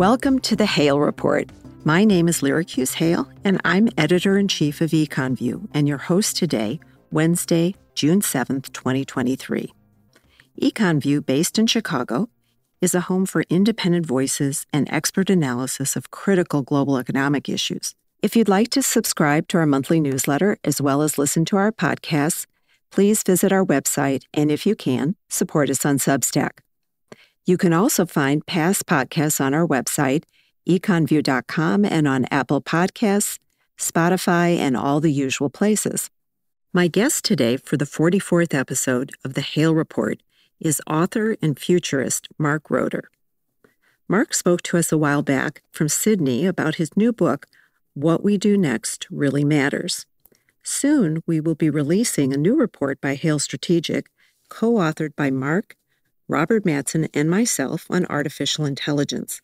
Welcome to the Hale Report. My name is Lyric Hughes Hale, and I'm editor in chief of EconVue and your host today, Wednesday, June 7th, 2023. EconVue, based in Chicago, is a home for independent voices and expert analysis of critical global economic issues. If you'd like to subscribe to our monthly newsletter as well as listen to our podcasts, please visit our website and, if you can, support us on Substack. You can also find past podcasts on our website, econvue.com, and on Apple Podcasts, Spotify, and all the usual places. My guest today for the 44th episode of the Hale Report is author and futurist Mark Roeder. Mark spoke to us a while back from Sydney about his new book, What We Do Next Really Matters. Soon, we will be releasing a new report by Hale Strategic, co authored by Mark Robert Madsen, and myself on artificial intelligence.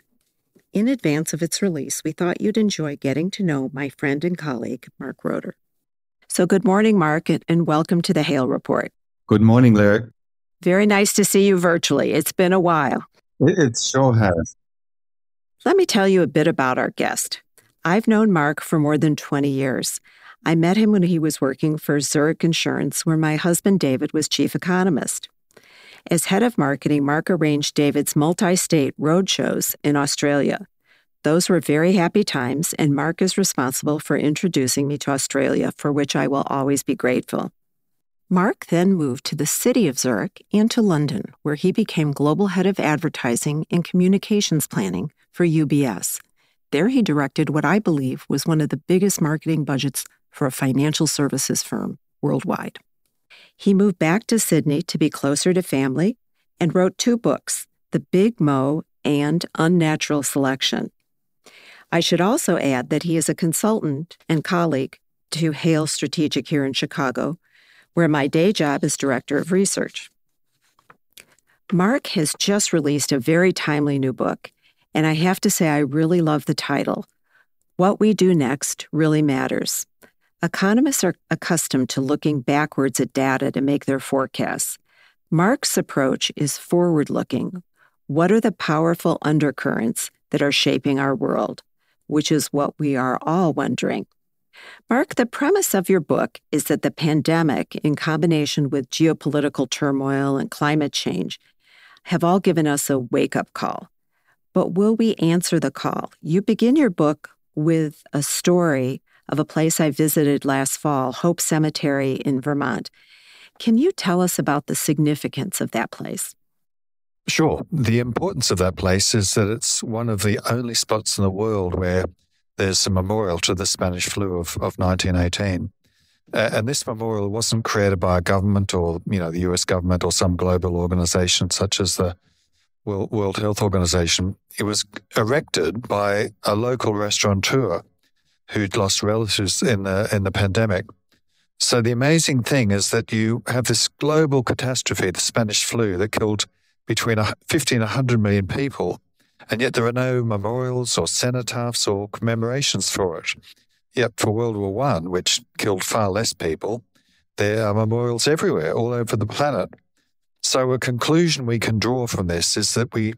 In advance of its release, we thought you'd enjoy getting to know my friend and colleague, Mark Roeder. So, good morning, Mark, and welcome to the Hale Report. Good morning, Lyric. Very nice to see you virtually. It's been a while. It sure has. Let me tell you a bit about our guest. I've known Mark for more than 20 years. I met him when he was working for Zurich Insurance, where my husband David was chief economist. As head of marketing, Mark arranged David's multi state road shows in Australia. Those were very happy times, and Mark is responsible for introducing me to Australia, for which I will always be grateful. Mark then moved to the city of Zurich and to London, where he became global head of advertising and communications planning for UBS. There he directed what I believe was one of the biggest marketing budgets for a financial services firm worldwide. He moved back to Sydney to be closer to family and wrote two books, The Big Mo and Unnatural Selection. I should also add that he is a consultant and colleague to Hale Strategic here in Chicago, where my day job is director of research. Mark has just released a very timely new book, and I have to say I really love the title. What We Do Next Really Matters. Economists are accustomed to looking backwards at data to make their forecasts. Mark's approach is forward looking. What are the powerful undercurrents that are shaping our world? Which is what we are all wondering. Mark, the premise of your book is that the pandemic, in combination with geopolitical turmoil and climate change, have all given us a wake up call. But will we answer the call? You begin your book with a story of a place I visited last fall, Hope Cemetery in Vermont. Can you tell us about the significance of that place? Sure. The importance of that place is that it's one of the only spots in the world where there's a memorial to the Spanish flu of, of 1918. Uh, and this memorial wasn't created by a government or, you know, the US government or some global organization such as the World Health Organization. It was erected by a local restaurateur who'd lost relatives in the in the pandemic. So the amazing thing is that you have this global catastrophe, the Spanish flu, that killed between 50 and 100 million people, and yet there are no memorials or cenotaphs or commemorations for it. Yet for World War One, which killed far less people, there are memorials everywhere, all over the planet. So a conclusion we can draw from this is that we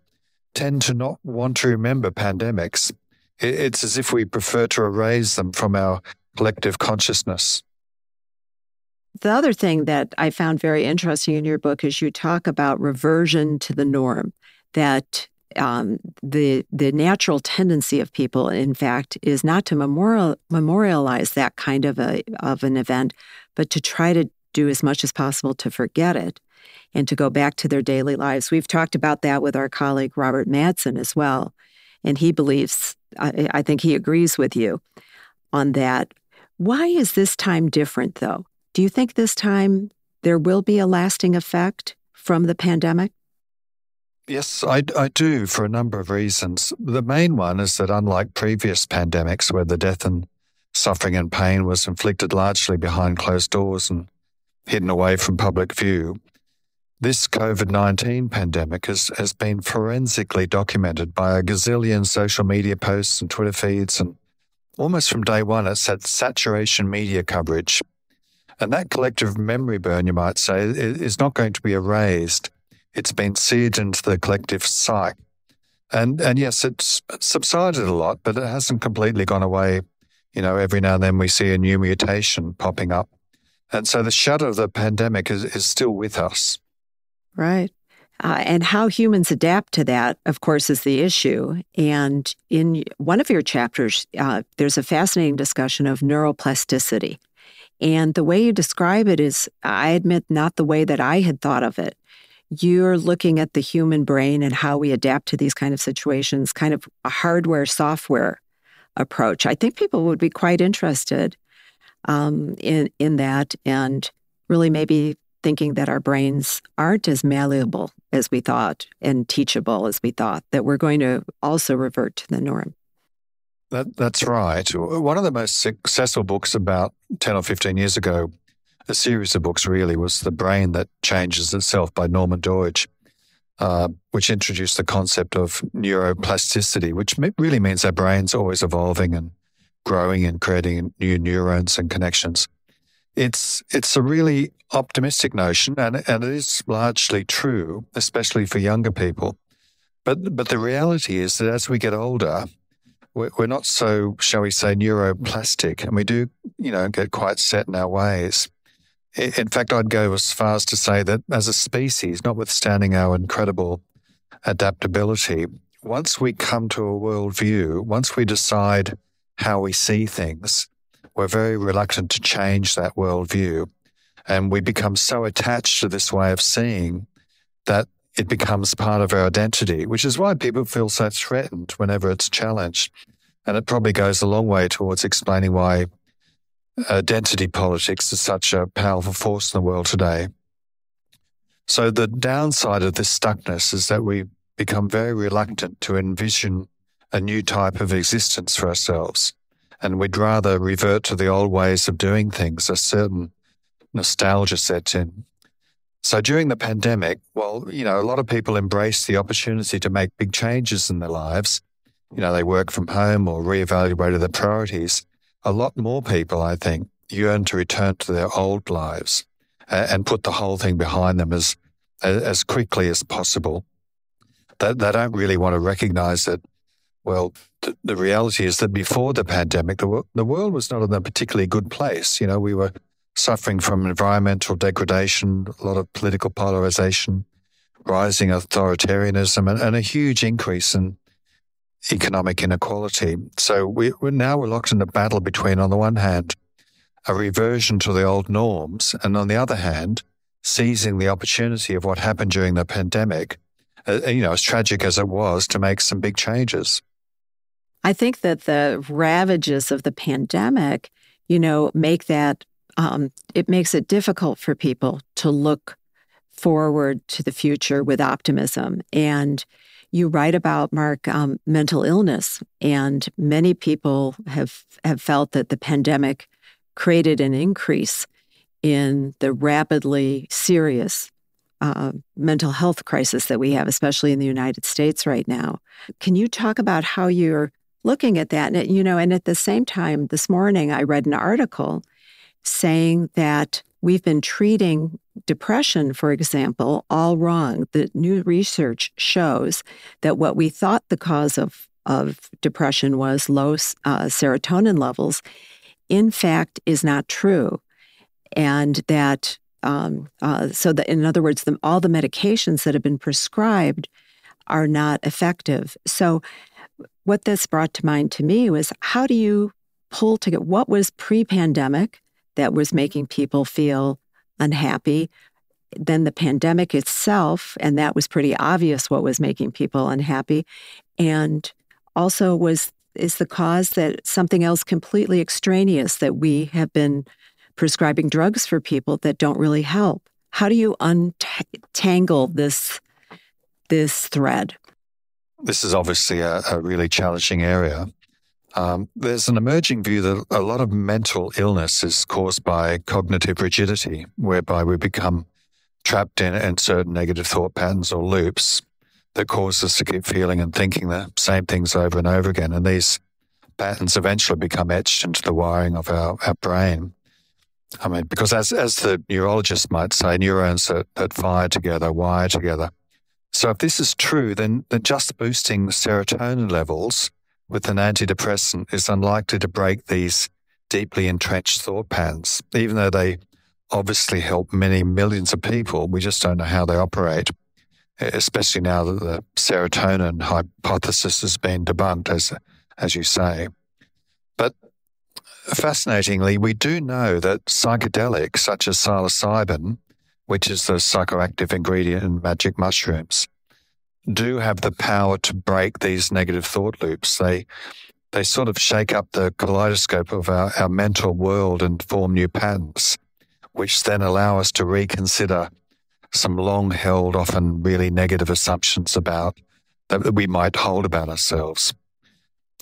tend to not want to remember pandemics it's as if we prefer to erase them from our collective consciousness. The other thing that I found very interesting in your book is you talk about reversion to the norm, that um, the the natural tendency of people, in fact, is not to memorial, memorialize that kind of a of an event, but to try to do as much as possible to forget it and to go back to their daily lives. We've talked about that with our colleague Robert Madsen as well, and he believes I, I think he agrees with you on that. Why is this time different, though? Do you think this time there will be a lasting effect from the pandemic? Yes, I, I do for a number of reasons. The main one is that unlike previous pandemics where the death and suffering and pain was inflicted largely behind closed doors and hidden away from public view, this COVID 19 pandemic has, has been forensically documented by a gazillion social media posts and Twitter feeds, and almost from day one, it's had saturation media coverage. And that collective memory burn, you might say, is not going to be erased. It's been seared into the collective psyche. And and yes, it's subsided a lot, but it hasn't completely gone away. You know, every now and then we see a new mutation popping up. And so the shadow of the pandemic is, is still with us. Right. Uh, and how humans adapt to that, of course, is the issue. And in one of your chapters, uh, there's a fascinating discussion of neuroplasticity. And the way you describe it is, I admit, not the way that I had thought of it. You're looking at the human brain and how we adapt to these kind of situations, kind of a hardware software approach. I think people would be quite interested um, in in that, and really maybe thinking that our brains aren't as malleable as we thought and teachable as we thought. That we're going to also revert to the norm. That, that's right. One of the most successful books about 10 or 15 years ago, a series of books really, was The Brain That Changes Itself by Norman Doidge, uh, which introduced the concept of neuroplasticity, which really means our brain's always evolving and growing and creating new neurons and connections. It's, it's a really optimistic notion, and, and it is largely true, especially for younger people. But, but the reality is that as we get older, we're not so, shall we say, neuroplastic, and we do, you know, get quite set in our ways. In fact, I'd go as far as to say that as a species, notwithstanding our incredible adaptability, once we come to a worldview, once we decide how we see things, we're very reluctant to change that worldview. And we become so attached to this way of seeing that it becomes part of our identity, which is why people feel so threatened whenever it's challenged. And it probably goes a long way towards explaining why identity politics is such a powerful force in the world today. So the downside of this stuckness is that we become very reluctant to envision a new type of existence for ourselves. And we'd rather revert to the old ways of doing things. A certain nostalgia sets in. So during the pandemic, well, you know, a lot of people embrace the opportunity to make big changes in their lives. You know, they work from home or reevaluated their priorities. A lot more people, I think, yearn to return to their old lives and put the whole thing behind them as, as quickly as possible. They, they don't really want to recognize that, well, the, reality is that before the pandemic, the, the world was not in a particularly good place. You know, we were suffering from environmental degradation, a lot of political polarization, rising authoritarianism, and, and a huge increase in economic inequality. So we, are now we're locked in a battle between, on the one hand, a reversion to the old norms, and on the other hand, seizing the opportunity of what happened during the pandemic, uh, you know, as tragic as it was, to make some big changes. I think that the ravages of the pandemic, you know, make that um, it makes it difficult for people to look forward to the future with optimism. And you write about Mark um, mental illness, and many people have have felt that the pandemic created an increase in the rapidly serious uh, mental health crisis that we have, especially in the United States right now. Can you talk about how you're looking at that? And you know, and at the same time, this morning I read an article saying that we've been treating depression, for example, all wrong. The new research shows that what we thought the cause of, of depression was low uh, serotonin levels, in fact, is not true. And that, um, uh, so that in other words, the, all the medications that have been prescribed are not effective. So, what this brought to mind to me was how do you pull together what was pre pandemic? that was making people feel unhappy. Then the pandemic itself, and that was pretty obvious what was making people unhappy. And also was is the cause that something else completely extraneous that we have been prescribing drugs for people that don't really help. How do you untangle this this thread? This is obviously a, a really challenging area. Um, there's an emerging view that a lot of mental illness is caused by cognitive rigidity, whereby we become trapped in, in certain negative thought patterns or loops that cause us to keep feeling and thinking the same things over and over again. And these patterns eventually become etched into the wiring of our, our brain. I mean, because as, as the neurologist might say, neurons that, that fire together, wire together. So if this is true, then, then just boosting the serotonin levels with an antidepressant is unlikely to break these deeply entrenched thought patterns, even though they obviously help many millions of people. We just don't know how they operate, especially now that the serotonin hypothesis has been debunked, as, as you say. But fascinatingly, we do know that psychedelics such as psilocybin, which is the psychoactive ingredient in magic mushrooms, do have the power to break these negative thought loops. They they sort of shake up the kaleidoscope of our, our mental world and form new patterns, which then allow us to reconsider some long held, often really negative assumptions about that we might hold about ourselves.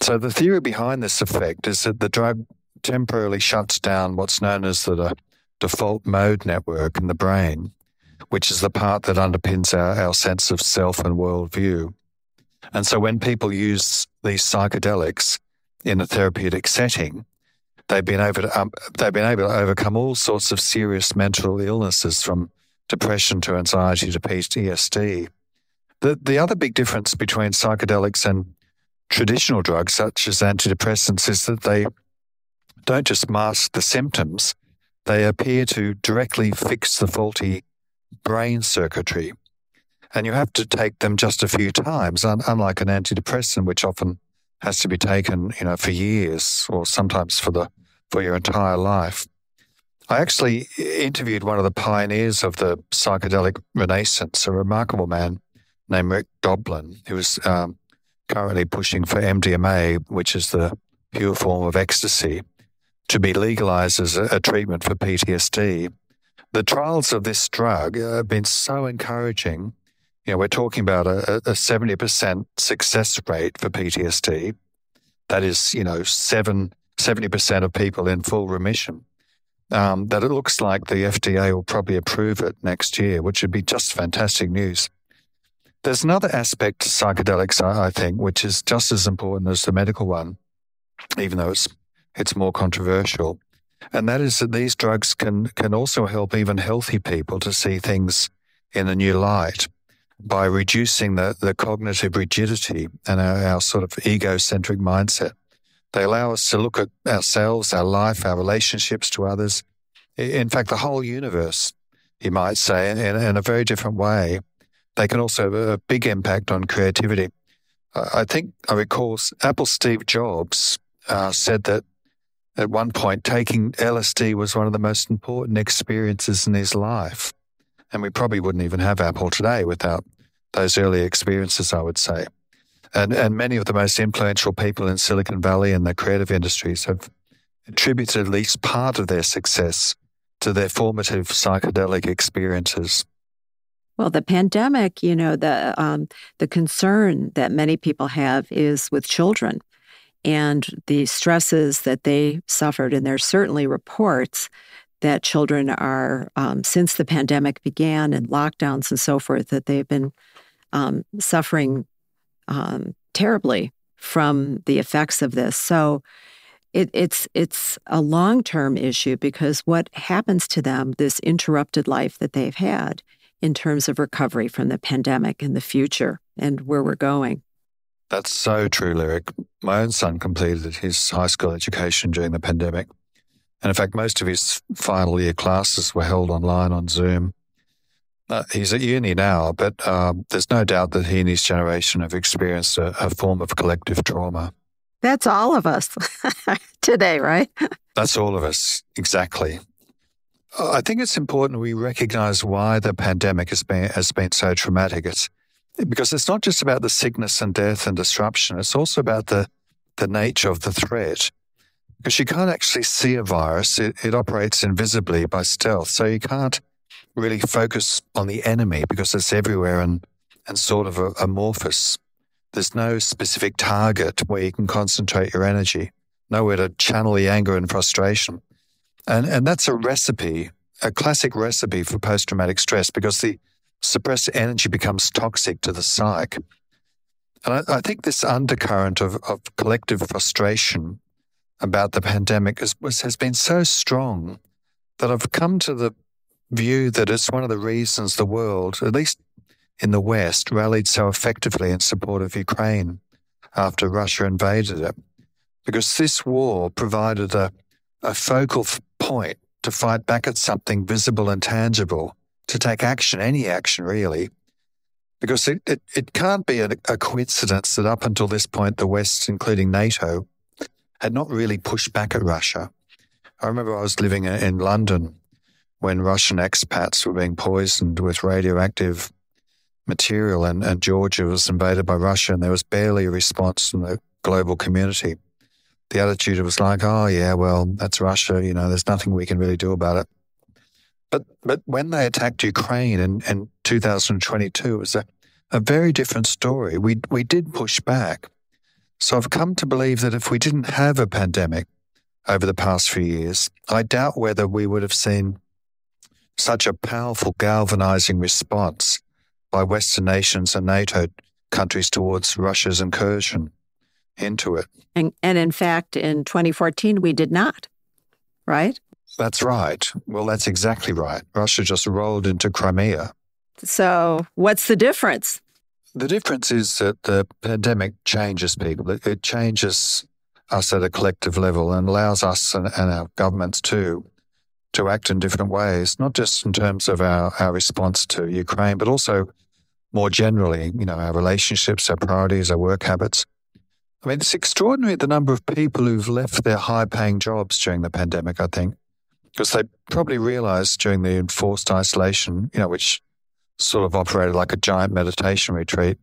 So the theory behind this effect is that the drug temporarily shuts down what's known as the default mode network in the brain, which is the part that underpins our, our sense of self and worldview. And so when people use these psychedelics in a therapeutic setting, they've been able to um, they've been able to overcome all sorts of serious mental illnesses from depression to anxiety to PTSD. The the other big difference between psychedelics and traditional drugs such as antidepressants is that they don't just mask the symptoms, they appear to directly fix the faulty brain circuitry. And you have to take them just a few times, unlike an antidepressant, which often has to be taken, you know, for years or sometimes for the for your entire life. I actually interviewed one of the pioneers of the psychedelic renaissance, a remarkable man named Rick Doblin, who is um, currently pushing for MDMA, which is the pure form of ecstasy, to be legalized as a, a treatment for PTSD. The trials of this drug have been so encouraging. You know, we're talking about a, a 70% success rate for PTSD. That is, you know, seven, 70% of people in full remission. Um, that it looks like the FDA will probably approve it next year, which would be just fantastic news. There's another aspect to psychedelics, I, I think, which is just as important as the medical one, even though it's it's more controversial. And that is that these drugs can, can also help even healthy people to see things in a new light by reducing the, the cognitive rigidity and our, our sort of egocentric mindset. They allow us to look at ourselves, our life, our relationships to others. In fact, the whole universe, you might say, in, in a very different way. They can also have a big impact on creativity. I think I recall Apple Steve Jobs uh, said that at one point, taking LSD was one of the most important experiences in his life. And we probably wouldn't even have Apple today without those early experiences, I would say. And, and many of the most influential people in Silicon Valley and the creative industries have attributed at least part of their success to their formative psychedelic experiences. Well, the pandemic, you know, the um, the concern that many people have is with children and the stresses that they suffered. And there's certainly reports that children are, um, since the pandemic began and lockdowns and so forth, that they've been um, suffering um, terribly from the effects of this. So it, it's it's a long term issue because what happens to them, this interrupted life that they've had, in terms of recovery from the pandemic in the future and where we're going. That's so true, Lyric. My own son completed his high school education during the pandemic. And in fact, most of his final year classes were held online on Zoom. Uh, he's at uni now, but uh, there's no doubt that he and his generation have experienced a, a form of collective trauma. That's all of us today, right? That's all of us, exactly. I think it's important we recognize why the pandemic has been, has been so traumatic. It's because it's not just about the sickness and death and disruption. It's also about the, the nature of the threat. Because you can't actually see a virus. It, it operates invisibly by stealth. So you can't really focus on the enemy because it's everywhere and, and sort of amorphous. There's no specific target where you can concentrate your energy, nowhere to channel the anger and frustration. And, and that's a recipe, a classic recipe for post traumatic stress because the, suppressed energy becomes toxic to the psyche. And I, I think this undercurrent of, of, collective frustration about the pandemic is, was, has been so strong that I've come to the view that it's one of the reasons the world, at least in the West rallied so effectively in support of Ukraine after Russia invaded it. Because this war provided a, a focal point to fight back at something visible and tangible, to take action, any action really. Because it, it, it can't be a, a coincidence that up until this point, the West, including NATO, had not really pushed back at Russia. I remember I was living in London when Russian expats were being poisoned with radioactive material and, and Georgia was invaded by Russia and there was barely a response from the global community. The attitude was like, oh yeah, well, that's Russia, you know, there's nothing we can really do about it. But but when they attacked Ukraine in, in 2022, it was a, a very different story. We we did push back. So I've come to believe that if we didn't have a pandemic over the past few years, I doubt whether we would have seen such a powerful galvanizing response by Western nations and NATO countries towards Russia's incursion into it. And, and in fact, in 2014, we did not, right? That's right. Well, that's exactly right. Russia just rolled into Crimea. So, what's the difference? The difference is that the pandemic changes people. It changes us at a collective level and allows us and, and our governments too to act in different ways, not just in terms of our, our response to Ukraine, but also more generally, you know, our relationships, our priorities, our work habits. I mean, it's extraordinary the number of people who've left their high paying jobs during the pandemic, I think, because they probably realized during the enforced isolation, you know, which sort of operated like a giant meditation retreat,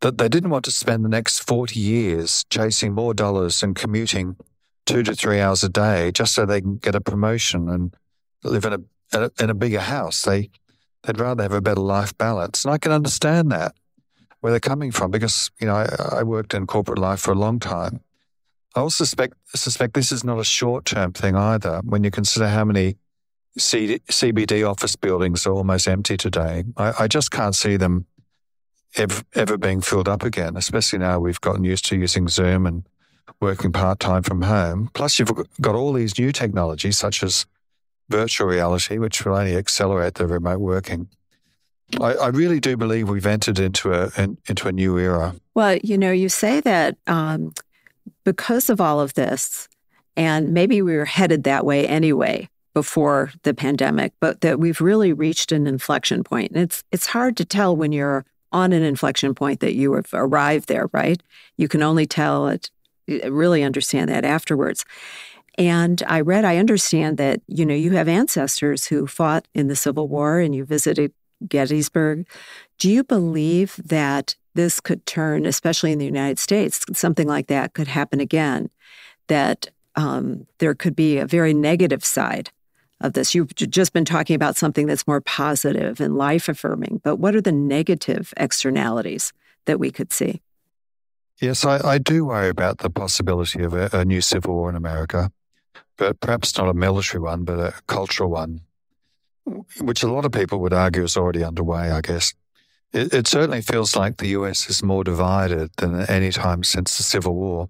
that they didn't want to spend the next 40 years chasing more dollars and commuting two to three hours a day just so they can get a promotion and live in a, in a bigger house. They, they'd rather have a better life balance. And I can understand that, where they're coming from, because, you know, I, I worked in corporate life for a long time. I also suspect, suspect this is not a short term thing either. When you consider how many C, CBD office buildings are almost empty today, I, I just can't see them ever, ever being filled up again, especially now we've gotten used to using Zoom and working part time from home. Plus, you've got all these new technologies such as virtual reality, which will only accelerate the remote working. I, I really do believe we've entered into a into a new era. Well, you know, you say that um, because of all of this, and maybe we were headed that way anyway before the pandemic, but that we've really reached an inflection point. And it's it's hard to tell when you're on an inflection point that you have arrived there, right? You can only tell it uh, really understand that afterwards. And I read, I understand that, you know, you have ancestors who fought in the Civil War and you visited Gettysburg. Do you believe that this could turn, especially in the United States, something like that could happen again? That um, there could be a very negative side of this. You've just been talking about something that's more positive and life affirming, but what are the negative externalities that we could see? Yes, I, I do worry about the possibility of a, a new civil war in America, but perhaps not a military one, but a cultural one, which a lot of people would argue is already underway, I guess. It, it, certainly feels like the US is more divided than any time since the Civil War.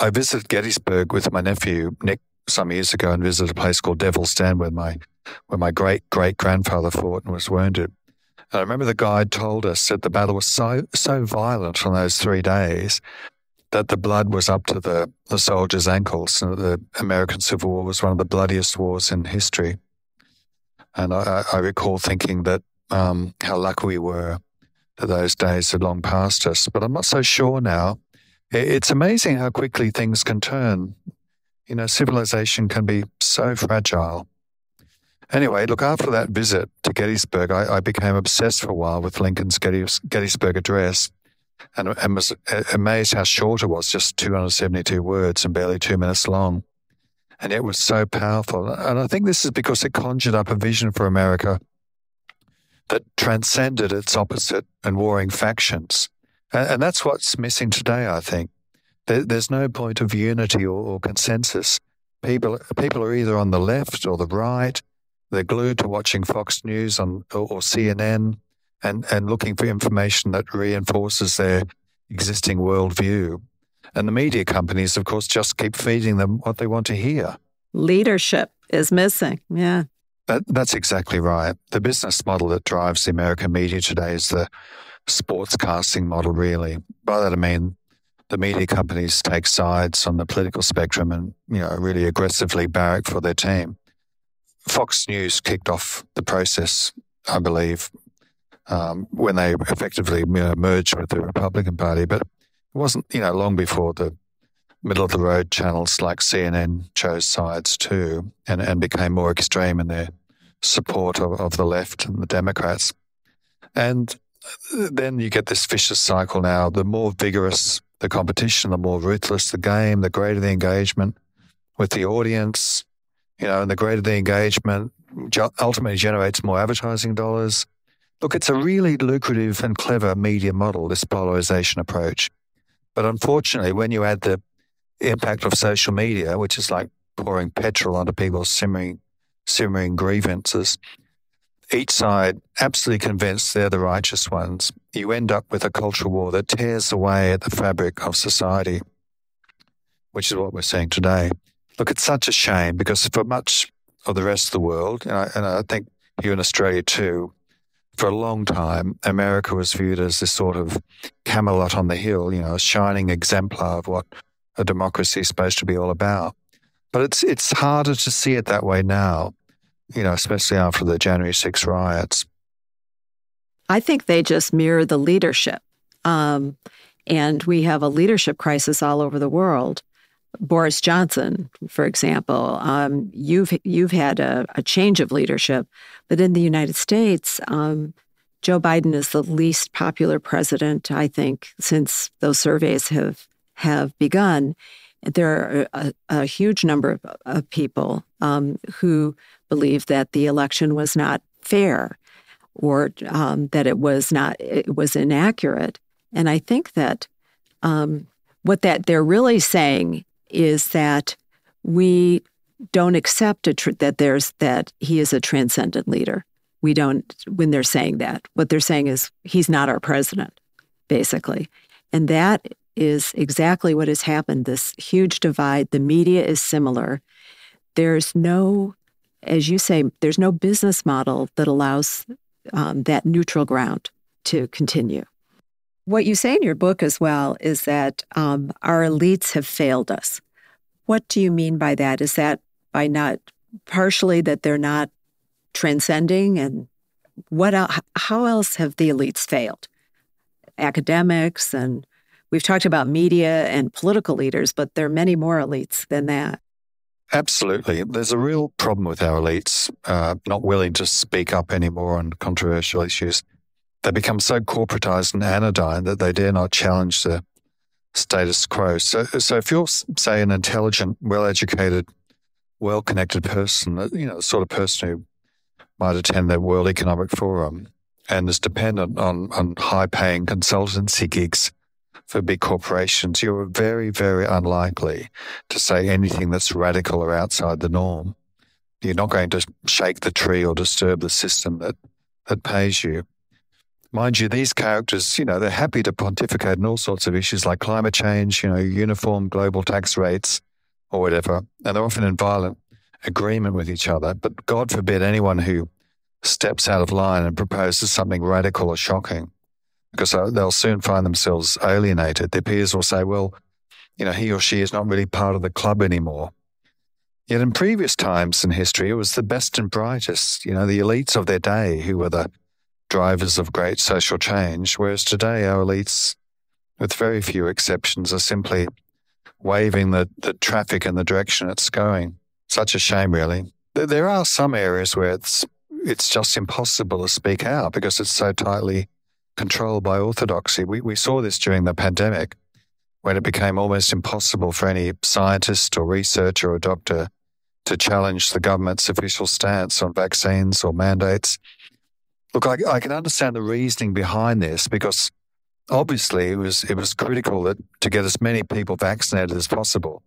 I visited Gettysburg with my nephew, Nick, some years ago and visited a place called Devil's Den where my, where my great great grandfather fought and was wounded. And I remember the guide told us that the battle was so so violent on those three days that the blood was up to the, the soldiers' ankles. The American Civil War was one of the bloodiest wars in history. And I, I recall thinking that um, how lucky we were that those days had long passed us. But I'm not so sure now. It's amazing how quickly things can turn. You know, civilization can be so fragile. Anyway, look, after that visit to Gettysburg, I, I became obsessed for a while with Lincoln's Gettysburg Address and, and was amazed how short it was, just 272 words and barely two minutes long. And it was so powerful. And I think this is because it conjured up a vision for America that transcended its opposite and warring factions. And, and that's what's missing today, I think. There, there's no point of unity or, or consensus. People, people are either on the left or the right they're glued to watching Fox News on, or, or CNN and, and looking for information that reinforces their existing worldview. And the media companies, of course, just keep feeding them what they want to hear. Leadership is missing. Yeah. That, that's exactly right. The business model that drives the American media today is the sportscasting model, really. By that I mean the media companies take sides on the political spectrum and, you know, really aggressively barrack for their team. Fox News kicked off the process, I believe, um, when they effectively you know, merged with the Republican Party. But it wasn't, you know, long before the middle of the road channels like CNN chose sides too and, and became more extreme in their support of, of the left and the Democrats. And then you get this vicious cycle now. The more vigorous the competition, the more ruthless the game, the greater the engagement with the audience, you know, and the greater the engagement ultimately generates more advertising dollars. Look, it's a really lucrative and clever media model, this polarization approach. But unfortunately, when you add the impact of social media, which is like pouring petrol onto people's simmering, simmering grievances. Each side absolutely convinced they're the righteous ones. You end up with a cultural war that tears away at the fabric of society, which is what we're seeing today. Look, it's such a shame because for much of the rest of the world, and I, and I think here in Australia too, for a long time, America was viewed as this sort of Camelot on the hill, you know, a shining exemplar of what a democracy is supposed to be all about. But it's it's harder to see it that way now, you know, especially after the January 6 riots. I think they just mirror the leadership. Um, and we have a leadership crisis all over the world. Boris Johnson, for example, um, you've you've had a, a, change of leadership, but in the United States, um, Joe Biden is the least popular president, I think, since those surveys have have begun, there are a, a huge number of, of people um, who believe that the election was not fair or um, that it was not it was inaccurate. And I think that um, what that they're really saying is that we don't accept tr- that there's that he is a transcendent leader. We don't when they're saying that. What they're saying is he's not our president, basically, and that is exactly what has happened this huge divide. The media is similar. There's no, as you say, there's no business model that allows um, that neutral ground to continue. What you say in your book as well is that um, our elites have failed us. What do you mean by that? Is that by not partially that they're not transcending and what how else have the elites failed? Academics and We've talked about media and political leaders, but there are many more elites than that. Absolutely. There's a real problem with our elites uh, not willing to speak up anymore on controversial issues. They become so corporatized and anodyne that they dare not challenge the status quo. So, so if you're, say, an intelligent, well educated, well connected person, uh, you know, the sort of person who might attend the World Economic Forum and is dependent on, on high paying consultancy gigs for big corporations, you're very, very unlikely to say anything that's radical or outside the norm. You're not going to shake the tree or disturb the system that, that pays you. Mind you, these characters, you know, they're happy to pontificate on all sorts of issues like climate change, you know, uniform global tax rates or whatever. And they're often in violent agreement with each other. But God forbid anyone who steps out of line and proposes something radical or shocking because uh, they'll soon find themselves alienated. Their peers will say, well, you know, he or she is not really part of the club anymore. Yet in previous times in history, it was the best and brightest, you know, the elites of their day who were the drivers of great social change, whereas today our elites, with very few exceptions, are simply waving the, the traffic in the direction it's going. Such a shame, really. There are some areas where it's it's just impossible to speak out because it's so tightly controlled by orthodoxy. We, we saw this during the pandemic when it became almost impossible for any scientist or researcher or doctor to challenge the government's official stance on vaccines or mandates. Look, I, I can understand the reasoning behind this because obviously it was it was critical that to get as many people vaccinated as possible,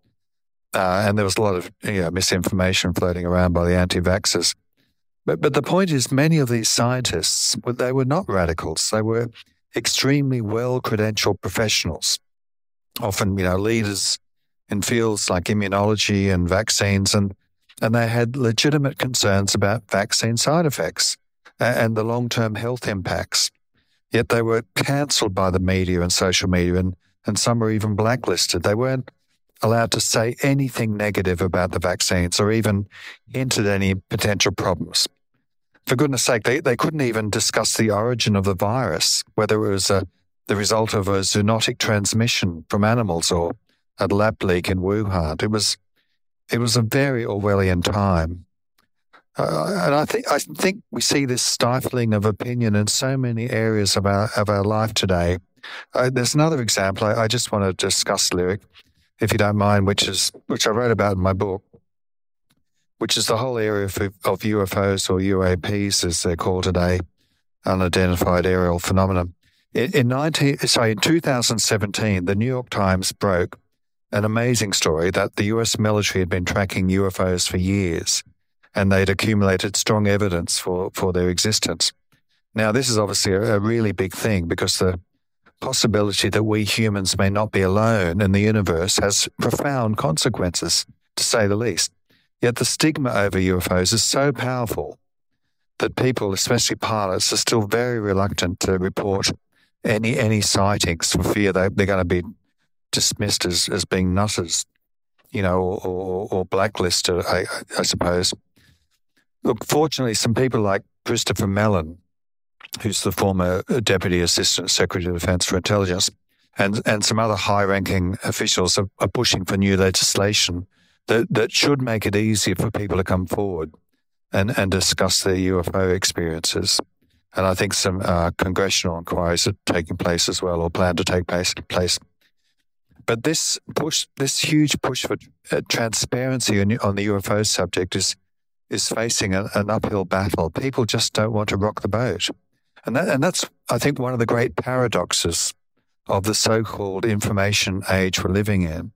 uh, and there was a lot of you know, misinformation floating around by the anti-vaxxers. But, but the point is, many of these scientists, they were not radicals. They were extremely well credentialed professionals, often, you know, leaders in fields like immunology and vaccines. And, and they had legitimate concerns about vaccine side effects and the long term health impacts. Yet they were cancelled by the media and social media, and, and some were even blacklisted. They weren't allowed to say anything negative about the vaccines or even hint at any potential problems. For goodness sake, they, they couldn't even discuss the origin of the virus, whether it was a, the result of a zoonotic transmission from animals or a lab leak in Wuhan. It was, it was a very Orwellian time. Uh, and I think I think we see this stifling of opinion in so many areas of our of our life today. Uh, there's another example I, I, just want to discuss, Lyric, if you don't mind, which is which I wrote about in my book, which is the whole area of, of UFOs or UAPs, as they're called today, unidentified aerial phenomena. In, in 19, sorry, in 2017, the New York Times broke an amazing story that the U.S. military had been tracking UFOs for years and they'd accumulated strong evidence for, for their existence. Now, this is obviously a, a really big thing because the possibility that we humans may not be alone in the universe has profound consequences, to say the least. Yet the stigma over UFOs is so powerful that people, especially pilots, are still very reluctant to report any any sightings for fear they, they're going to be dismissed as, as being nutters, you know, or, or, or blacklisted, I, I suppose. Look, fortunately, some people like Christopher Mellon, who's the former Deputy Assistant Secretary of Defense for Intelligence, and, and some other high ranking officials are, are, pushing for new legislation that, that should make it easier for people to come forward and, and discuss their UFO experiences. And I think some uh, congressional inquiries are taking place as well, or plan to take place. place. But this push, this huge push for uh, transparency on, on the UFO subject is is facing an uphill battle. People just don't want to rock the boat. And, that, and that's, I think, one of the great paradoxes of the so called information age we're living in,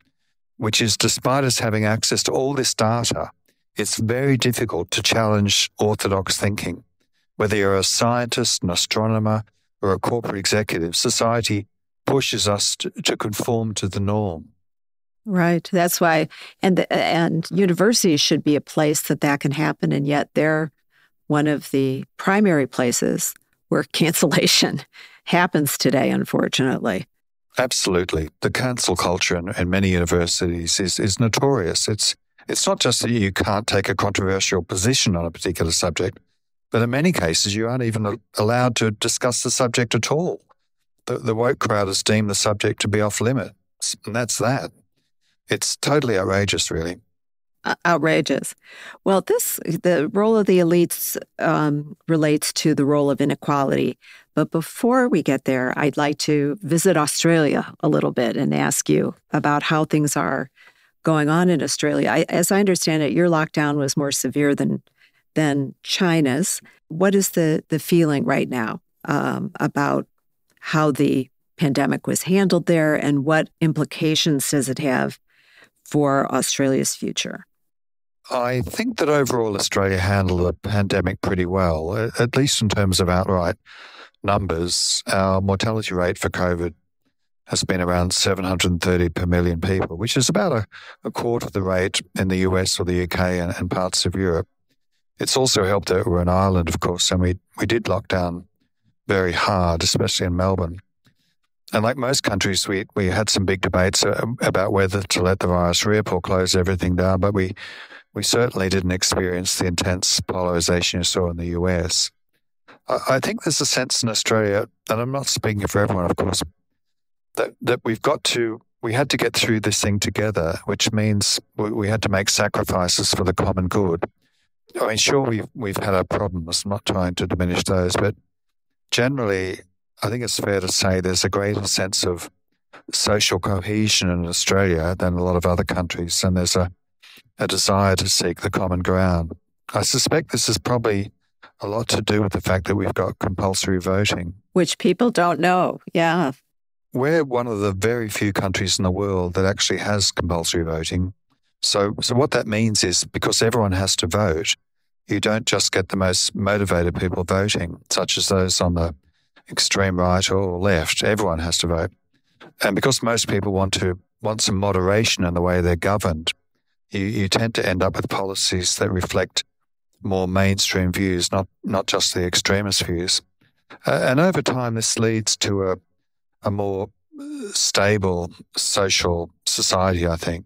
which is despite us having access to all this data, it's very difficult to challenge orthodox thinking. Whether you're a scientist, an astronomer, or a corporate executive, society pushes us to, to conform to the norm. Right. That's why, and the, and universities should be a place that that can happen, and yet they're one of the primary places where cancellation happens today. Unfortunately. Absolutely, the cancel culture in, in many universities is is notorious. It's it's not just that you can't take a controversial position on a particular subject, but in many cases you aren't even allowed to discuss the subject at all. The, the woke crowd has deemed the subject to be off limits, and that's that. It's totally outrageous, really. Outrageous. Well, this the role of the elites um, relates to the role of inequality. But before we get there, I'd like to visit Australia a little bit and ask you about how things are going on in Australia. I, as I understand it, your lockdown was more severe than than China's. What is the the feeling right now um, about how the pandemic was handled there, and what implications does it have for Australia's future? I think that overall Australia handled the pandemic pretty well, at least in terms of outright numbers. Our mortality rate for COVID has been around 730 per million people, which is about a, a quarter of the rate in the US or the UK and, and, parts of Europe. It's also helped that we're an island, of course, and we, we did lock down very hard, especially in Melbourne. And like most countries, we, we had some big debates uh, about whether to let the virus rip or close everything down, but we, we certainly didn't experience the intense polarization you saw in the US. I, think there's a sense in Australia, and I'm not speaking for everyone, of course, that, that we've got to, we had to get through this thing together, which means we, we had to make sacrifices for the common good. I mean, sure, we've, we've had our problems, I'm not trying to diminish those, but generally, I think it's fair to say there's a greater sense of social cohesion in Australia than a lot of other countries, and there's a, a desire to seek the common ground. I suspect this is probably a lot to do with the fact that we've got compulsory voting. Which people don't know. Yeah. We're one of the very few countries in the world that actually has compulsory voting. So, so what that means is because everyone has to vote, you don't just get the most motivated people voting, such as those on the extreme right or left. Everyone has to vote. And because most people want to want some moderation in the way they're governed, you, you tend to end up with policies that reflect more mainstream views, not, not just the extremist views. Uh, and over time, this leads to a, a more stable social society, I think.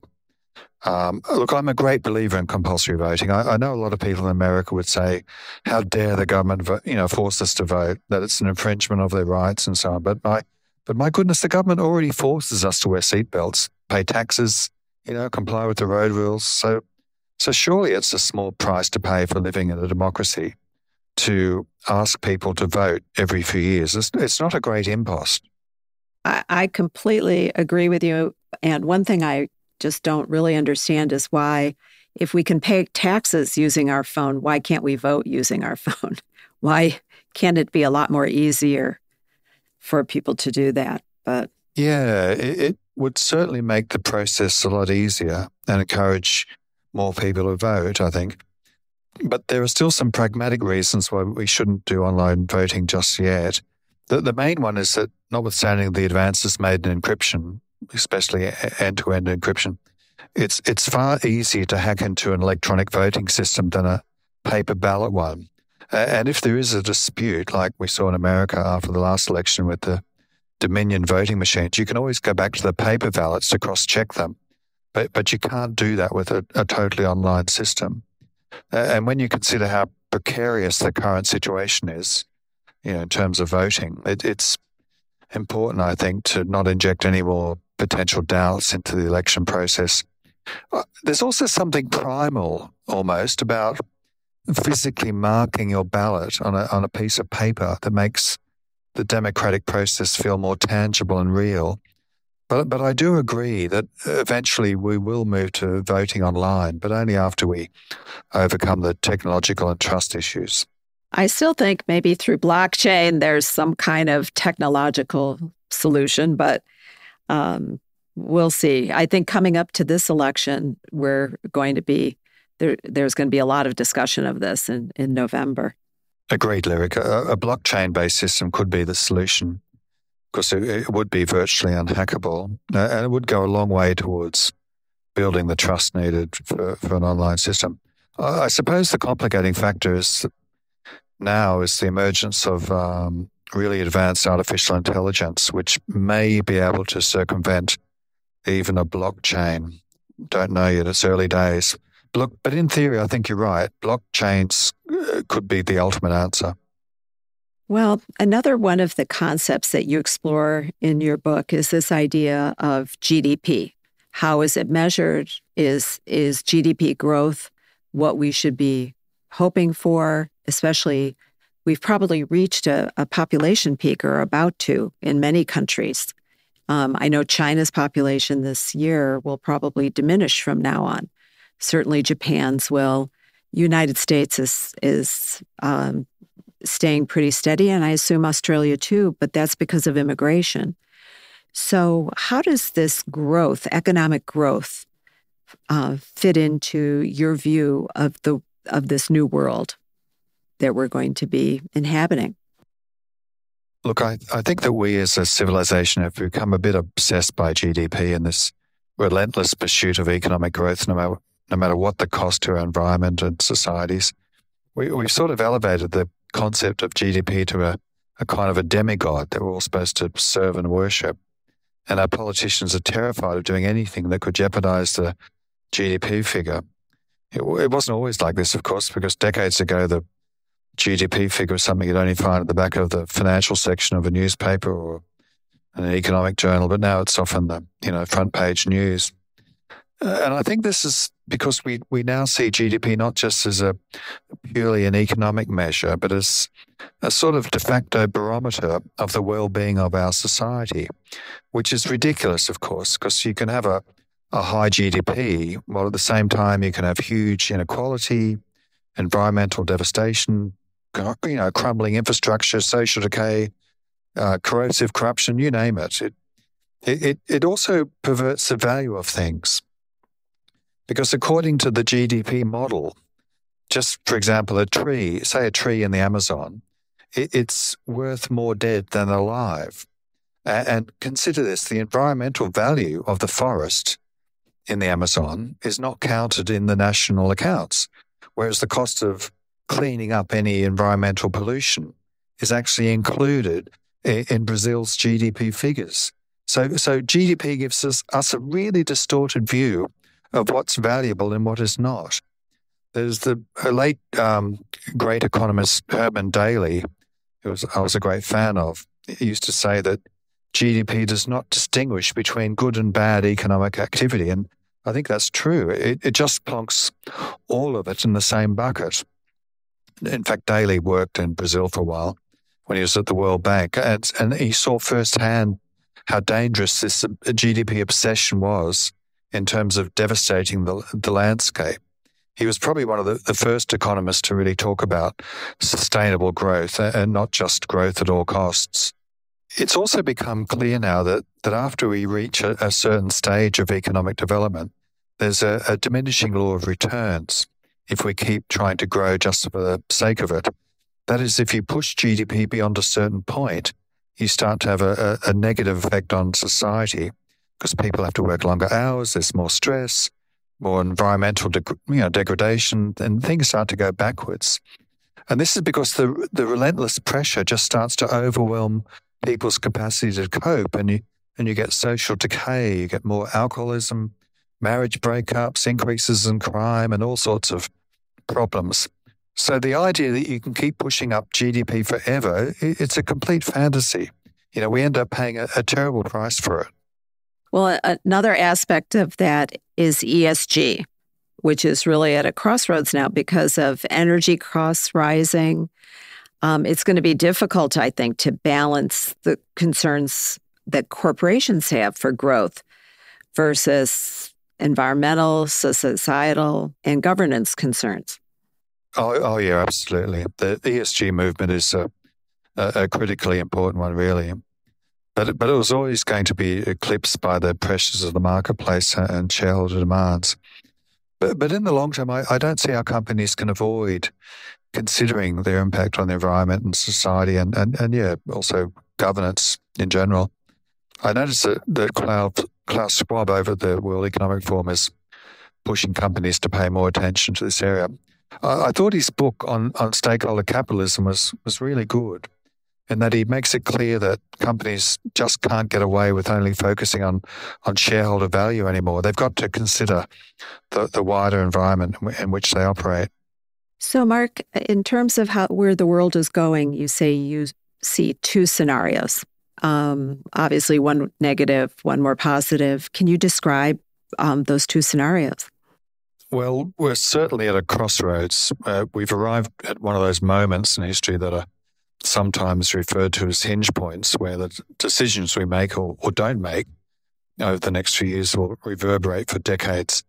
Um, look, I'm a great believer in compulsory voting. I, I, know a lot of people in America would say, "How dare the government, vo- you know, force us to vote? That it's an infringement of their rights and so on." But my, but my goodness, the government already forces us to wear seatbelts, pay taxes, you know, comply with the road rules. So, so surely it's a small price to pay for living in a democracy to ask people to vote every few years. It's, it's not a great impost. I, I completely agree with you. And one thing I just don't really understand is why, if we can pay taxes using our phone, why can't we vote using our phone? Why can't it be a lot more easier for people to do that? But yeah, it, it would certainly make the process a lot easier and encourage more people to vote, I think. But there are still some pragmatic reasons why we shouldn't do online voting just yet. The, the main one is that, notwithstanding the advances made in encryption, especially end to end encryption, it's, it's far easier to hack into an electronic voting system than a paper ballot one. And if there is a dispute, like we saw in America after the last election with the Dominion voting machines, you can always go back to the paper ballots to cross check them. But, but you can't do that with a, a totally online system. And when you consider how precarious the current situation is, you know, in terms of voting. It, it's important, I think, to not inject any more potential doubts into the election process. Uh, there's also something primal almost about physically marking your ballot on a, on a piece of paper that makes the democratic process feel more tangible and real. But, but I do agree that eventually we will move to voting online, but only after we overcome the technological and trust issues. I still think maybe through blockchain, there's some kind of technological solution, but um, we'll see. I think coming up to this election, we're going to be there. There's going to be a lot of discussion of this in, in November. Agreed, Lyric. A, a blockchain based system could be the solution because it, it, would be virtually unhackable uh, and it would go a long way towards building the trust needed for, for an online system. I suppose the complicating factor is now is the emergence of um, really advanced artificial intelligence, which may be able to circumvent even a blockchain. Don't know yet; it's early days. Look, but in theory, I think you're right. Blockchains uh, could be the ultimate answer. Well, another one of the concepts that you explore in your book is this idea of GDP. How is it measured? Is is GDP growth what we should be hoping for? especially we've probably reached a, a, population peak or about to in many countries. Um, I know China's population this year will probably diminish from now on. Certainly, Japan's will. United States is is um, staying pretty steady, and I assume Australia too. But that's because of immigration. So, how does this growth, economic growth, uh, fit into your view of the of this new world? that we're going to be inhabiting. Look, I, I think that we as a civilization have become a bit obsessed by GDP and this relentless pursuit of economic growth, no matter, no matter what the cost to our environment and societies. We, we've sort of elevated the concept of GDP to a, a kind of a demigod that we're all supposed to serve and worship. And our politicians are terrified of doing anything that could jeopardize the GDP figure. It, it wasn't always like this, of course, because decades ago, the GDP figure was something you'd only find at the back of the financial section of a newspaper or an economic journal, but now it's often the you know front page news. Uh, and I think this is because we, we now see GDP not just as a purely an economic measure, but as a sort of de facto barometer of the well-being of our society, which is ridiculous, of course, because you can have a, a high GDP while at the same time you can have huge inequality, environmental devastation, you know, crumbling infrastructure, social decay, uh, corrosive corruption, you name it. It, it. it also perverts the value of things. Because according to the GDP model, just for example, a tree, say a tree in the Amazon, it, it's worth more dead than alive. And consider this the environmental value of the forest in the Amazon is not counted in the national accounts, whereas the cost of cleaning up any environmental pollution is actually included in Brazil's GDP figures. So, so GDP gives us, us a really distorted view of what's valuable and what is not. There's the late um, great economist Herman Daly, who was, I was a great fan of. He used to say that GDP does not distinguish between good and bad economic activity. And I think that's true. It, it just plonks all of it in the same bucket. In fact, Daly worked in Brazil for a while when he was at the World Bank, and, and he saw firsthand how dangerous this GDP obsession was in terms of devastating the, the landscape. He was probably one of the, the first economists to really talk about sustainable growth and not just growth at all costs. It's also become clear now that, that after we reach a, a certain stage of economic development, there's a, a diminishing law of returns if we keep trying to grow just for the sake of it. That is, if you push GDP beyond a certain point, you start to have a, a, a negative effect on society because people have to work longer hours, there's more stress, more environmental deg- you know, degradation, and things start to go backwards. And this is because the, the relentless pressure just starts to overwhelm people's capacity to cope, and you, and you get social decay, you get more alcoholism, marriage breakups, increases in crime, and all sorts of problems. So the idea that you can keep pushing up GDP forever, it's a complete fantasy. You know, we end up paying a, a terrible price for it. Well, another aspect of that is ESG, which is really at a crossroads now because of energy costs rising. Um, it's going to be difficult, I think, to balance the concerns that corporations have for growth versus environmental, societal, and governance concerns. Oh, oh yeah, absolutely. The ESG movement is a, a, a critically important one, really. But, but it was always going to be eclipsed by the pressures of the marketplace and shareholder demands. But, but in the long term, I, I don't see how companies can avoid considering their impact on the environment and society and, and, and yeah, also governance in general. I noticed that, that Klaus, Klaus Schwab over the World Economic Forum is pushing companies to pay more attention to this area. I, I thought his book on, on stakeholder capitalism was, was really good in that he makes it clear that companies just can't get away with only focusing on, on shareholder value anymore. They've got to consider the, the wider environment in which they operate. So, Mark, in terms of how where the world is going, you say you see two scenarios. Um, obviously, one negative, one more positive. Can you describe um, those two scenarios? Well, we're certainly at a crossroads. Uh, we've arrived at one of those moments in history that are sometimes referred to as hinge points, where the decisions we make or, or don't make over the next few years will reverberate for decades.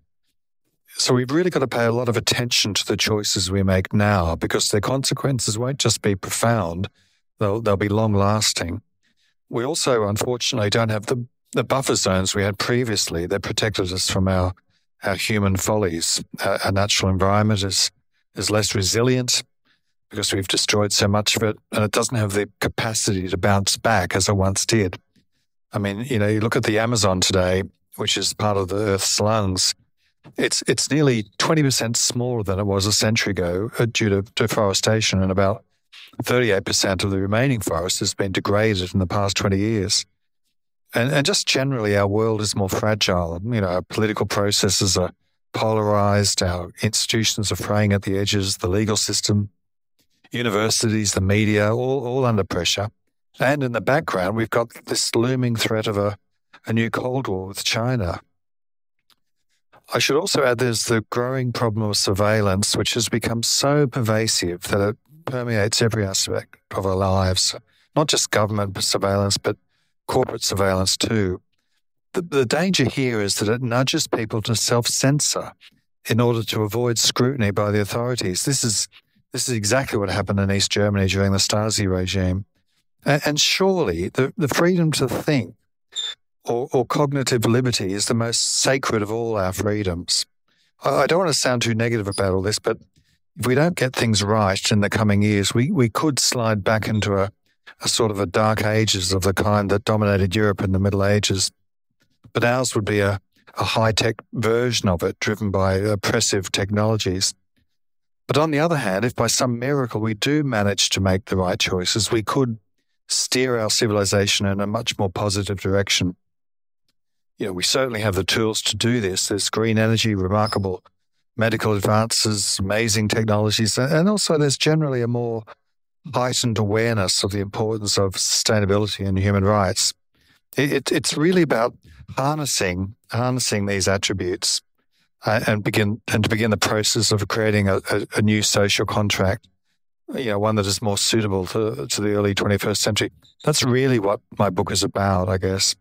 So we've really got to pay a lot of attention to the choices we make now because their consequences won't just be profound, they'll, they'll be long lasting. We also, unfortunately, don't have the, the buffer zones we had previously that protected us from our, our human follies. Our, our natural environment is, is less resilient because we've destroyed so much of it and it doesn't have the capacity to bounce back as it once did. I mean, you know, you look at the Amazon today, which is part of the Earth's lungs. It's it's nearly twenty percent smaller than it was a century ago uh, due to deforestation, and about thirty-eight percent of the remaining forest has been degraded in the past twenty years. And, and just generally, our world is more fragile. You know, our political processes are polarized. Our institutions are fraying at the edges. The legal system universities, the media, all, all under pressure. And in the background, we've got this looming threat of a, a new Cold War with China. I should also add there's the growing problem of surveillance, which has become so pervasive that it permeates every aspect of our lives, not just government surveillance, but corporate surveillance too. The, the danger here is that it nudges people to self censor in order to avoid scrutiny by the authorities. This is this is exactly what happened in East Germany during the Stasi regime. And, and surely the, the freedom to think or, or, cognitive liberty is the most sacred of all our freedoms. I, I don't want to sound too negative about all this, but if we don't get things right in the coming years, we, we could slide back into a, a sort of a dark ages of the kind that dominated Europe in the Middle Ages. But ours would be a, a high tech version of it driven by oppressive technologies. But on the other hand, if by some miracle we do manage to make the right choices, we could steer our civilization in a much more positive direction. You know, we certainly have the tools to do this. There's green energy, remarkable medical advances, amazing technologies, and also there's generally a more heightened awareness of the importance of sustainability and human rights. It, it, it's really about harnessing harnessing these attributes uh, and begin and to begin the process of creating a, a, a, new social contract, you know, one that is more suitable to, to the early 21st century. That's really what my book is about, I guess,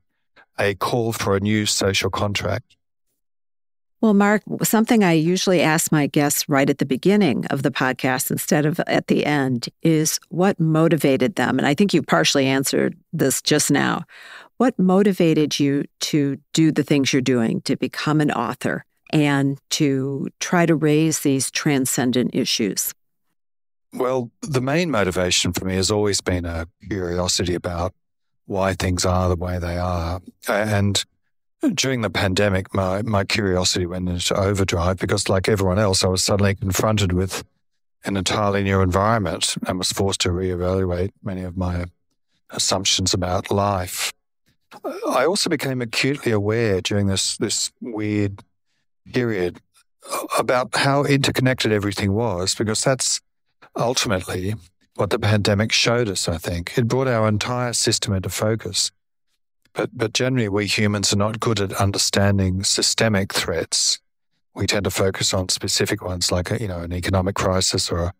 a call for a new social contract. Well, Mark, something I usually ask my guests right at the beginning of the podcast instead of at the end is what motivated them? And I think you partially answered this just now. What motivated you to do the things you're doing, to become an author and to try to raise these transcendent issues? Well, the main motivation for me has always been a curiosity about why things are the way they are. And during the pandemic, my, my curiosity went into overdrive because, like everyone else, I was suddenly confronted with an entirely new environment and was forced to reevaluate many of my assumptions about life. I also became acutely aware during this, this weird period about how interconnected everything was, because that's ultimately what the pandemic showed us, I think. It brought our entire system into focus. But, but generally, we humans are not good at understanding systemic threats. We tend to focus on specific ones like, a, you know, an economic crisis or a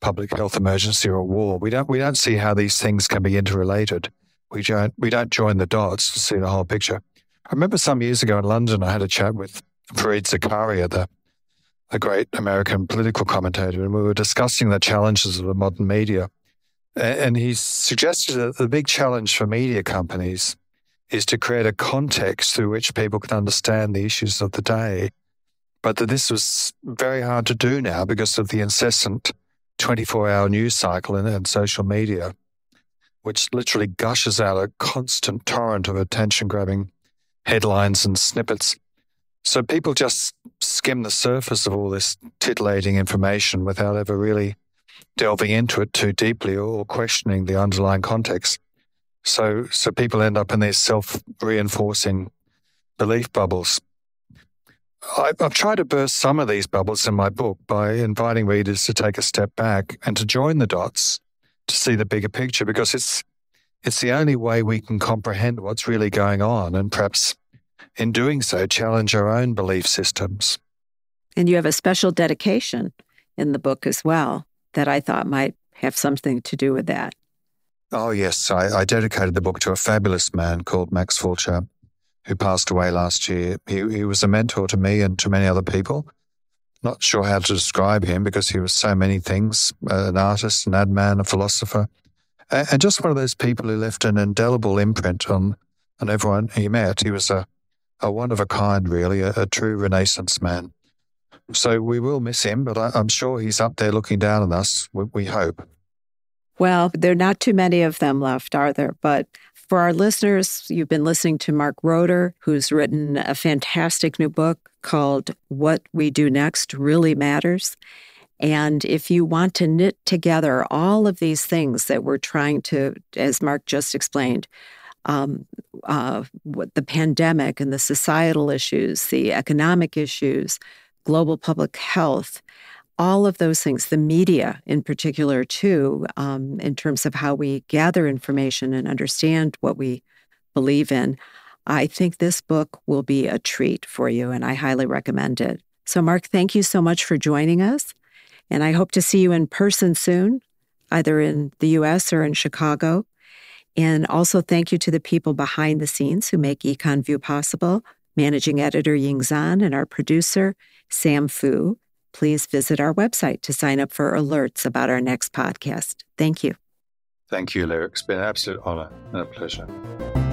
public health emergency or a war. We don't, we don't see how these things can be interrelated. We don't, we don't join the dots to see the whole picture. I remember some years ago in London, I had a chat with Fareed Zakaria, the a great American political commentator, and we were discussing the challenges of the modern media. And he suggested that the big challenge for media companies is to create a context through which people can understand the issues of the day. But that this was very hard to do now because of the incessant 24 hour news cycle and, and social media, which literally gushes out a constant torrent of attention grabbing headlines and snippets. So people just skim the surface of all this titillating information without ever really delving into it too deeply or questioning the underlying context. So, so people end up in these self reinforcing belief bubbles. I, I've tried to burst some of these bubbles in my book by inviting readers to take a step back and to join the dots to see the bigger picture because it's it's the only way we can comprehend what's really going on and perhaps in doing so challenge our own belief systems. And you have a special dedication in the book as well that I thought might have something to do with that. Oh, yes. I, I, dedicated the book to a fabulous man called Max Fulcher, who passed away last year. He, he was a mentor to me and to many other people. Not sure how to describe him because he was so many things uh, an artist, an ad man, a philosopher, and, and just one of those people who left an indelible imprint on, on everyone he met. He was a, a one of a kind, really, a, a true Renaissance man. So we will miss him, but I, am sure he's up there looking down on us. We, we hope. Well, there are not too many of them left, are there? But for our listeners, you've been listening to Mark Roeder, who's written a fantastic new book called What We Do Next Really Matters. And if you want to knit together all of these things that we're trying to, as Mark just explained, um, uh, what the pandemic and the societal issues, the economic issues, global public health, all of those things, the media in particular, too, um, in terms of how we gather information and understand what we believe in, I think this book will be a treat for you, and I highly recommend it. So, Mark, thank you so much for joining us. And I hope to see you in person soon, either in the US or in Chicago. And also, thank you to the people behind the scenes who make EconVue possible managing editor Ying Zan and our producer, Sam Fu please visit our website to sign up for alerts about our next podcast. Thank you. Thank you, Lyric. It's been an absolute honor and a pleasure.